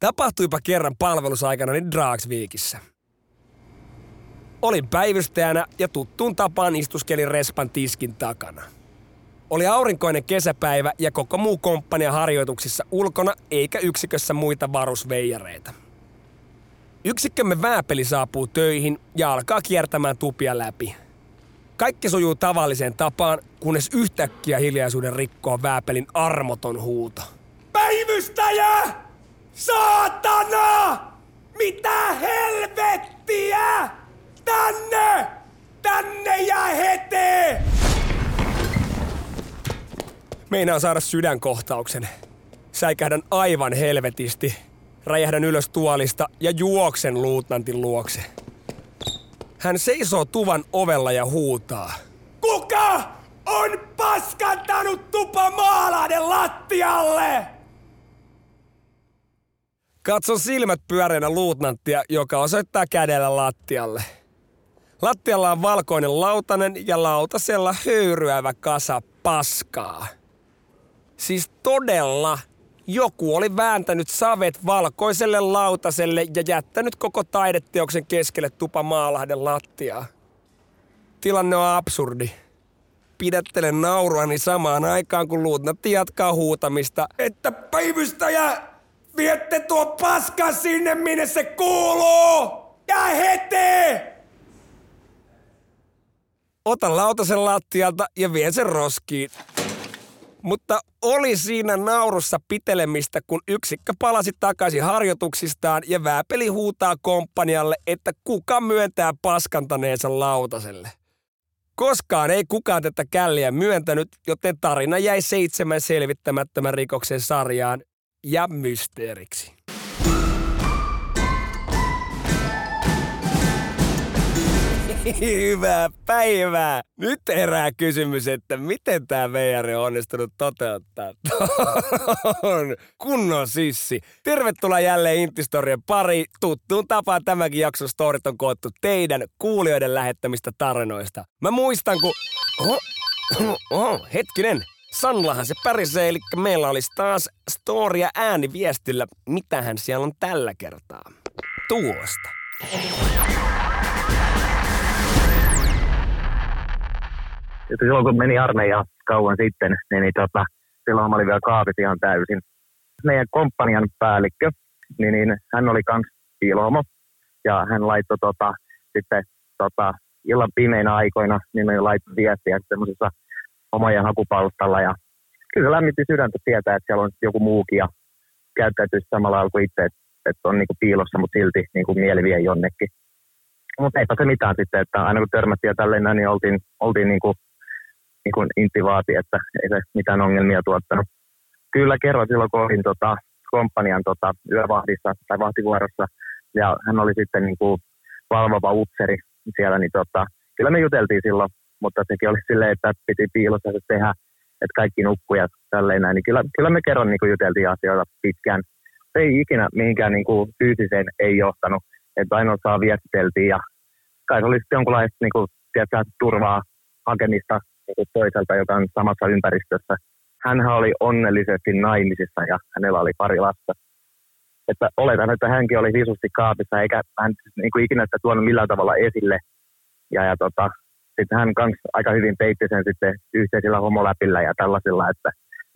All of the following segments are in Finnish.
Tapahtuipa kerran palvelusaikana niin Dragsvikissä. Olin päivystäjänä ja tuttuun tapaan istuskelin respan tiskin takana. Oli aurinkoinen kesäpäivä ja koko muu komppania harjoituksissa ulkona eikä yksikössä muita varusveijareita. Yksikkömme vääpeli saapuu töihin ja alkaa kiertämään tupia läpi. Kaikki sujuu tavalliseen tapaan, kunnes yhtäkkiä hiljaisuuden rikkoa vääpelin armoton huuto. Päivystäjä! Saatana! Mitä helvettiä? Tänne! Tänne ja hete! Meinaa saada sydänkohtauksen. Säikähdän aivan helvetisti. Räjähdän ylös tuolista ja juoksen luutnantin luokse. Hän seisoo tuvan ovella ja huutaa. Kuka on paskantanut tupa maalahden lattialle? Katson silmät pyöreänä luutnanttia, joka osoittaa kädellä lattialle. Lattialla on valkoinen lautanen ja lautasella höyryävä kasa paskaa. Siis todella joku oli vääntänyt savet valkoiselle lautaselle ja jättänyt koko taideteoksen keskelle tupa Maalahden lattiaa. Tilanne on absurdi. Pidättelen nauruani samaan aikaan, kun luutnantti jatkaa huutamista, että päivystäjä Viette tuo paska sinne, minne se kuuluu! Ja heti! Otan lautasen lattialta ja vien sen roskiin. Mutta oli siinä naurussa pitelemistä, kun yksikkö palasi takaisin harjoituksistaan ja vääpeli huutaa komppanialle, että kuka myöntää paskantaneensa lautaselle. Koskaan ei kukaan tätä källiä myöntänyt, joten tarina jäi seitsemän selvittämättömän rikoksen sarjaan, ja mysteeriksi. Hyvää päivää! Nyt herää kysymys, että miten tämä VR on onnistunut toteuttaa tuon kunnon sissi. Tervetuloa jälleen Intistorien pari. Tuttuun tapaan tämäkin jakson storit on koottu teidän kuulijoiden lähettämistä tarinoista. Mä muistan, kun... Oho, oho, hetkinen. Sanlahan se pärisee, eli meillä olisi taas storia ääniviestillä. Mitähän siellä on tällä kertaa? Tuosta. Että silloin kun meni armeija kauan sitten, niin, niin tota, silloin mä olin vielä kaapit ihan täysin. Meidän komppanian päällikkö, niin, niin hän oli kans piilohomo. Ja hän laittoi tota, sitten tota, illan pimeinä aikoina, niin ne laittoi viestiä semmoisessa omojen hakupalstalla ja kyllä se lämmitti sydäntä tietää, että siellä on joku muukin ja käyttäytyisi samalla lailla kuin itse, että, että on niinku piilossa, mutta silti niinku mieli vie jonnekin. Mutta eipä se mitään sitten, että aina kun törmättiin ja tälleen niin oltiin, oltiin niinku, niinku Intti vaati, että ei se mitään ongelmia tuottanut. Kyllä kerran silloin, kun olin tota, komppanian tota, yövahdissa tai vahtivuorossa, ja hän oli sitten niinku valvova upseri siellä, niin tota, kyllä me juteltiin silloin mutta sekin oli silleen, että piti piilossa se tehdä, että kaikki nukkujat tälleen näin. Niin kyllä, kyllä me kerron niin kuin juteltiin asioita pitkään. Se ei ikinä mihinkään niin kuin fyysiseen ei johtanut, että ainoastaan viestiteltiin ja kai se oli sitten jonkunlaista niin kuin, tiedätkö, turvaa hakemista niin toiselta, joka on samassa ympäristössä. Hänhän oli onnellisesti naimisissa ja hänellä oli pari lasta. Että oletan, että hänkin oli visusti kaapissa, eikä hän niin kuin ikinä sitä tuonut millään tavalla esille. Ja, ja tota, sitten hän kanssa aika hyvin peitti sen sitten yhteisillä homoläpillä ja tällaisilla, että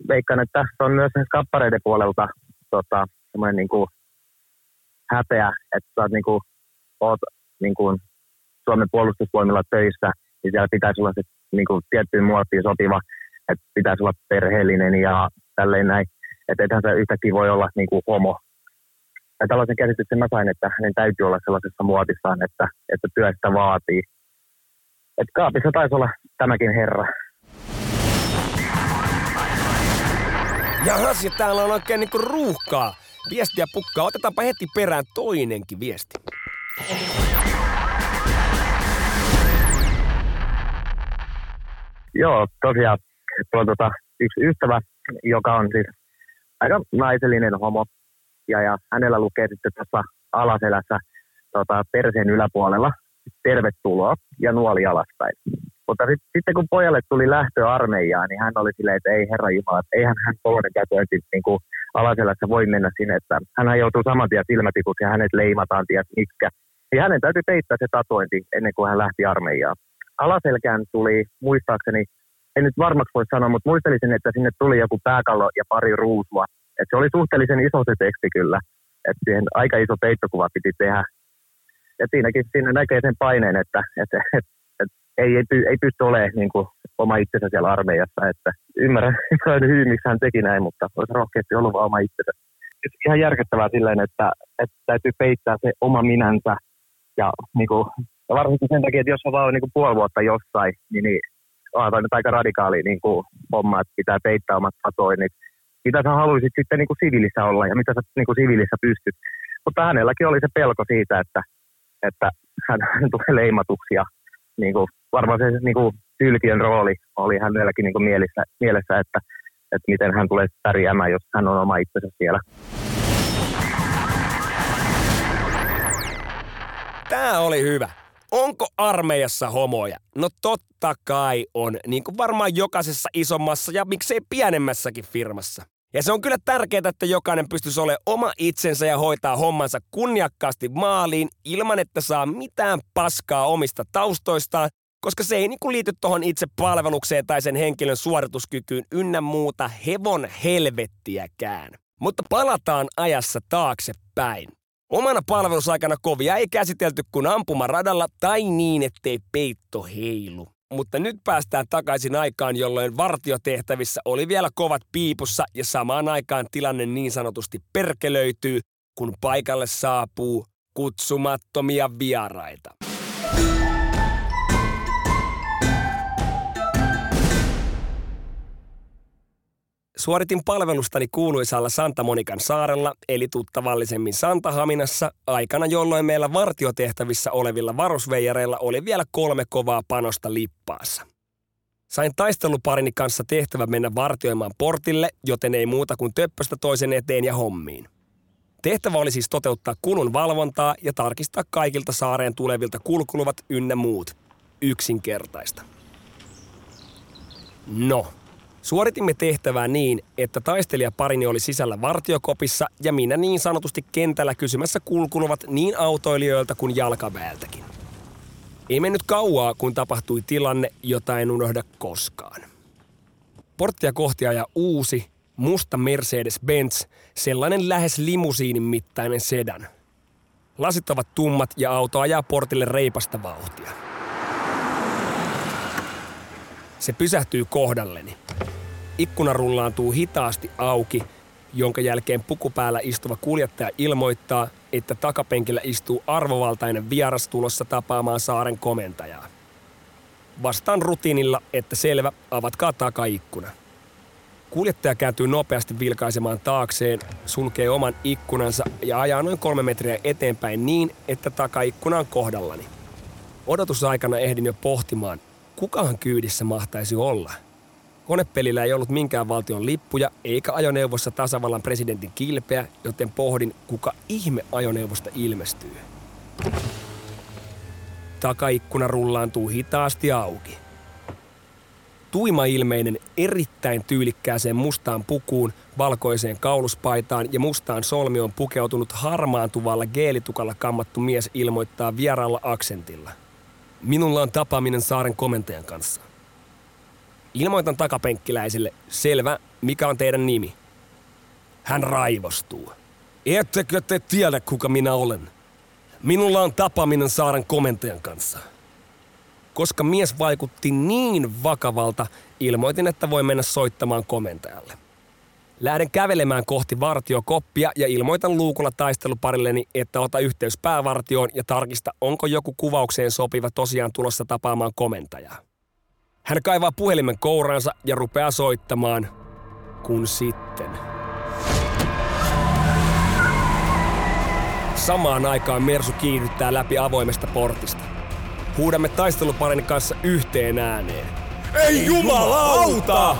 veikkaan, että tässä on myös skappareiden puolelta tota, semmoinen niin kuin häpeä, että sä oot, niin kuin, oot niin kuin, Suomen puolustusvoimilla töissä, niin siellä pitäisi olla se niin kuin, tiettyyn muottiin sopiva, että pitäisi olla perheellinen ja tälleen näin. Että ethän se yhtäkkiä voi olla niin kuin homo. Ja tällaisen käsityksen mä sain, että hänen täytyy olla sellaisessa muotissaan, että, että työ sitä vaatii. Et kaapissa taisi olla tämäkin herra. Jahas, ja täällä on oikein niinku ruuhkaa. Viestiä pukkaa. Otetaanpa heti perään toinenkin viesti. Joo, tosiaan tuo on tota, yksi ystävä, joka on siis aika naisellinen homo. Ja, ja hänellä lukee sitten tässä alaselässä tota, perseen yläpuolella tervetuloa ja nuoli alaspäin. Mutta sit, sitten kun pojalle tuli lähtö armeijaan, niin hän oli silleen, että ei herra Jumala, että eihän hän tuollainen kätöinti niin kuin alaselässä voi mennä sinne, että hän joutuu saman tien silmätikuksi ja hänet leimataan ties mitkä. Ja hänen täytyy peittää se tatuointi ennen kuin hän lähti armeijaan. Alaselkään tuli muistaakseni en nyt varmaksi voi sanoa, mutta muistelisin, että sinne tuli joku pääkallo ja pari ruusua. Et se oli suhteellisen iso se teksti kyllä. että siihen aika iso peittokuva piti tehdä. Ja siinäkin siinä näkee sen paineen, että, että, että, että ei, ei, ei pysty olemaan niin kuin, oma itsensä siellä armeijassa. Että ymmärrän, ymmärrän hyvin, miksi hän teki näin, mutta olisi rohkeasti ollut vaan oma itsensä. It's ihan järkyttävää silleen, että, että täytyy peittää se oma minänsä. Ja, niin kuin, ja varsinkin sen takia, että jos on vaan niin kuin puoli vuotta jossain, niin, niin onhan toi nyt aika radikaali niin kuin, homma, että pitää peittää omat patoinnit. Mitä sä haluaisit sitten niin kuin siviilissä olla ja mitä sä niin kuin siviilissä pystyt. Mutta hänelläkin oli se pelko siitä, että, että hän, tulee leimatuksi ja niin kuin, varmaan se niin kuin, sylkiön rooli oli hänelläkin niin kuin mielessä, mielessä että, että miten hän tulee pärjäämään, jos hän on oma itsensä siellä. Tämä oli hyvä. Onko armeijassa homoja? No totta kai on, niin kuin varmaan jokaisessa isommassa ja miksei pienemmässäkin firmassa. Ja se on kyllä tärkeää, että jokainen pystyisi olemaan oma itsensä ja hoitaa hommansa kunniakkaasti maaliin ilman, että saa mitään paskaa omista taustoistaan, koska se ei niinku liity tuohon itse palvelukseen tai sen henkilön suorituskykyyn ynnä muuta hevon helvettiäkään. Mutta palataan ajassa taaksepäin. Omana palvelusaikana kovia ei käsitelty kuin ampumaradalla tai niin, ettei peitto heilu. Mutta nyt päästään takaisin aikaan, jolloin vartiotehtävissä oli vielä kovat piipussa ja samaan aikaan tilanne niin sanotusti perkelöityy, kun paikalle saapuu kutsumattomia vieraita. Suoritin palvelustani kuuluisalla Santa Monikan saarella, eli tuttavallisemmin Santahaminassa, aikana jolloin meillä vartiotehtävissä olevilla varusveijareilla oli vielä kolme kovaa panosta lippaassa. Sain taisteluparini kanssa tehtävä mennä vartioimaan portille, joten ei muuta kuin töppöstä toisen eteen ja hommiin. Tehtävä oli siis toteuttaa kulun valvontaa ja tarkistaa kaikilta saareen tulevilta kulkuluvat ynnä muut. Yksinkertaista. No, Suoritimme tehtävää niin, että taistelijaparini oli sisällä vartiokopissa ja minä niin sanotusti kentällä kysymässä kulkuluvat niin autoilijoilta kuin jalkaväeltäkin. Ei mennyt kauaa, kun tapahtui tilanne, jota en unohda koskaan. Porttia kohti ajaa uusi, musta Mercedes-Benz, sellainen lähes limusiinin mittainen sedan. Lasit ovat tummat ja auto ajaa portille reipasta vauhtia. Se pysähtyy kohdalleni. Ikkuna rullaantuu hitaasti auki, jonka jälkeen pukupäällä istuva kuljettaja ilmoittaa, että takapenkillä istuu arvovaltainen vieras tulossa tapaamaan saaren komentajaa. Vastaan rutiinilla, että selvä, avatkaa takaikkuna. Kuljettaja kääntyy nopeasti vilkaisemaan taakseen, sulkee oman ikkunansa ja ajaa noin kolme metriä eteenpäin niin, että takaikkuna on kohdallani. Odotusaikana ehdin jo pohtimaan, kukahan kyydissä mahtaisi olla – Konepelillä ei ollut minkään valtion lippuja eikä ajoneuvossa tasavallan presidentin kilpeä, joten pohdin, kuka ihme ajoneuvosta ilmestyy. Takaikkuna rullaantuu hitaasti auki. Tuima-ilmeinen, erittäin tyylikkääseen mustaan pukuun, valkoiseen kauluspaitaan ja mustaan solmioon pukeutunut harmaantuvalla geelitukalla kammattu mies ilmoittaa vieraalla aksentilla. Minulla on tapaaminen saaren komentajan kanssa – Ilmoitan takapenkkiläisille, selvä, mikä on teidän nimi. Hän raivostuu. Ettekö te tiedä, kuka minä olen? Minulla on tapaaminen saaren komentajan kanssa. Koska mies vaikutti niin vakavalta, ilmoitin, että voi mennä soittamaan komentajalle. Lähden kävelemään kohti vartiokoppia ja ilmoitan luukulla taisteluparilleni, että ota yhteys päävartioon ja tarkista, onko joku kuvaukseen sopiva tosiaan tulossa tapaamaan komentajaa. Hän kaivaa puhelimen kouraansa ja rupeaa soittamaan, kun sitten. Samaan aikaan Mersu kiihdyttää läpi avoimesta portista. Huudamme taisteluparin kanssa yhteen ääneen. Ei jumalauta!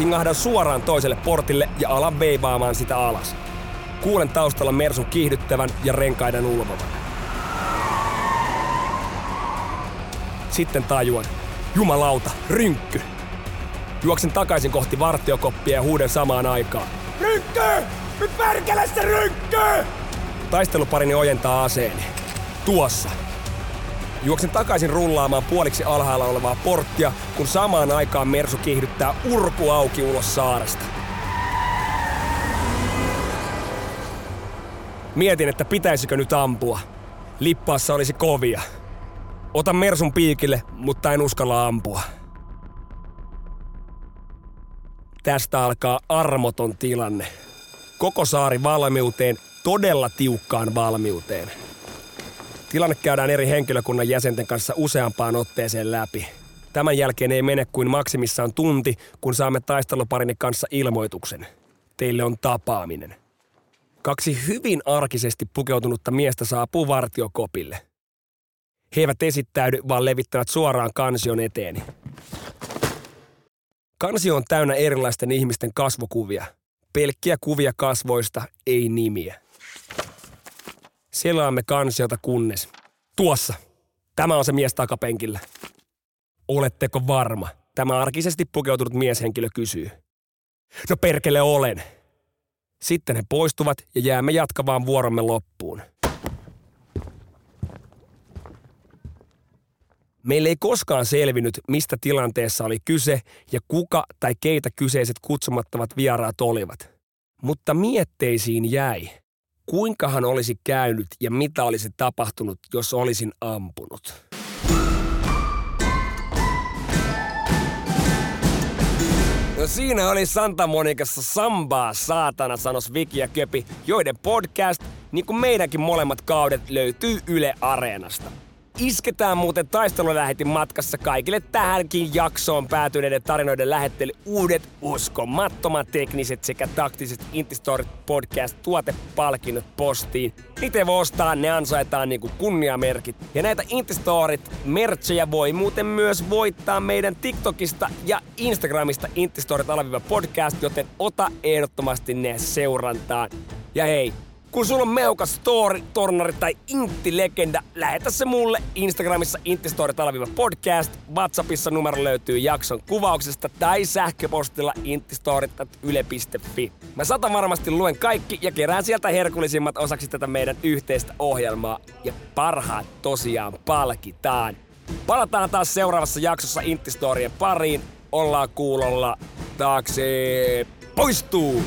Singahdan suoraan toiselle portille ja alan veivaamaan sitä alas. Kuulen taustalla Mersun kiihdyttävän ja renkaiden ulvovan. Sitten tajuan. Jumalauta, rynkky! Juoksen takaisin kohti vartiokoppia ja huuden samaan aikaan. Rynkky! Nyt perkele se rynkky! Taisteluparini ojentaa aseeni. Tuossa. Juoksen takaisin rullaamaan puoliksi alhaalla olevaa porttia, kun samaan aikaan Mersu kiihdyttää urku auki ulos saaresta. Mietin, että pitäisikö nyt ampua. Lippaassa olisi kovia. Otan Mersun piikille, mutta en uskalla ampua. Tästä alkaa armoton tilanne. Koko saari valmiuteen, todella tiukkaan valmiuteen. Tilanne käydään eri henkilökunnan jäsenten kanssa useampaan otteeseen läpi. Tämän jälkeen ei mene kuin maksimissaan tunti, kun saamme taisteluparini kanssa ilmoituksen. Teille on tapaaminen. Kaksi hyvin arkisesti pukeutunutta miestä saapuu vartiokopille. He eivät esittäydy, vaan levittävät suoraan kansion eteeni. Kansio on täynnä erilaisten ihmisten kasvokuvia. Pelkkiä kuvia kasvoista, ei nimiä. Selaamme kansiota kunnes. Tuossa. Tämä on se mies takapenkillä. Oletteko varma? Tämä arkisesti pukeutunut mieshenkilö kysyy. No perkele olen. Sitten he poistuvat ja jäämme jatkamaan vuoromme loppuun. Meille ei koskaan selvinnyt, mistä tilanteessa oli kyse ja kuka tai keitä kyseiset kutsumattavat vieraat olivat. Mutta mietteisiin jäi, kuinkahan olisi käynyt ja mitä olisi tapahtunut, jos olisin ampunut. No siinä oli Santa Monicassa Sambaa saatana, sanos Viki ja Köpi, joiden podcast, niin kuin meidänkin molemmat kaudet, löytyy Yle Areenasta. Isketään muuten taistelulähetin matkassa kaikille tähänkin jaksoon päätyneiden tarinoiden lähettely uudet uskomattomat tekniset sekä taktiset Intistorit podcast tuotepalkinnot postiin. Niitä voi ostaa, ne ansaitaan niinku kunniamerkit. Ja näitä Intistorit merchejä voi muuten myös voittaa meidän TikTokista ja Instagramista Intistorit podcast, joten ota ehdottomasti ne seurantaan. Ja hei, kun sulla on meukas story, tornari tai intti-legenda, lähetä se mulle Instagramissa Intti-story podcast. WhatsAppissa numero löytyy jakson kuvauksesta tai sähköpostilla inttistorit.yle.fi. Mä sata varmasti luen kaikki ja kerään sieltä herkullisimmat osaksi tätä meidän yhteistä ohjelmaa. Ja parhaat tosiaan palkitaan. Palataan taas seuraavassa jaksossa Intti pariin. Ollaan kuulolla. Taakse poistuu!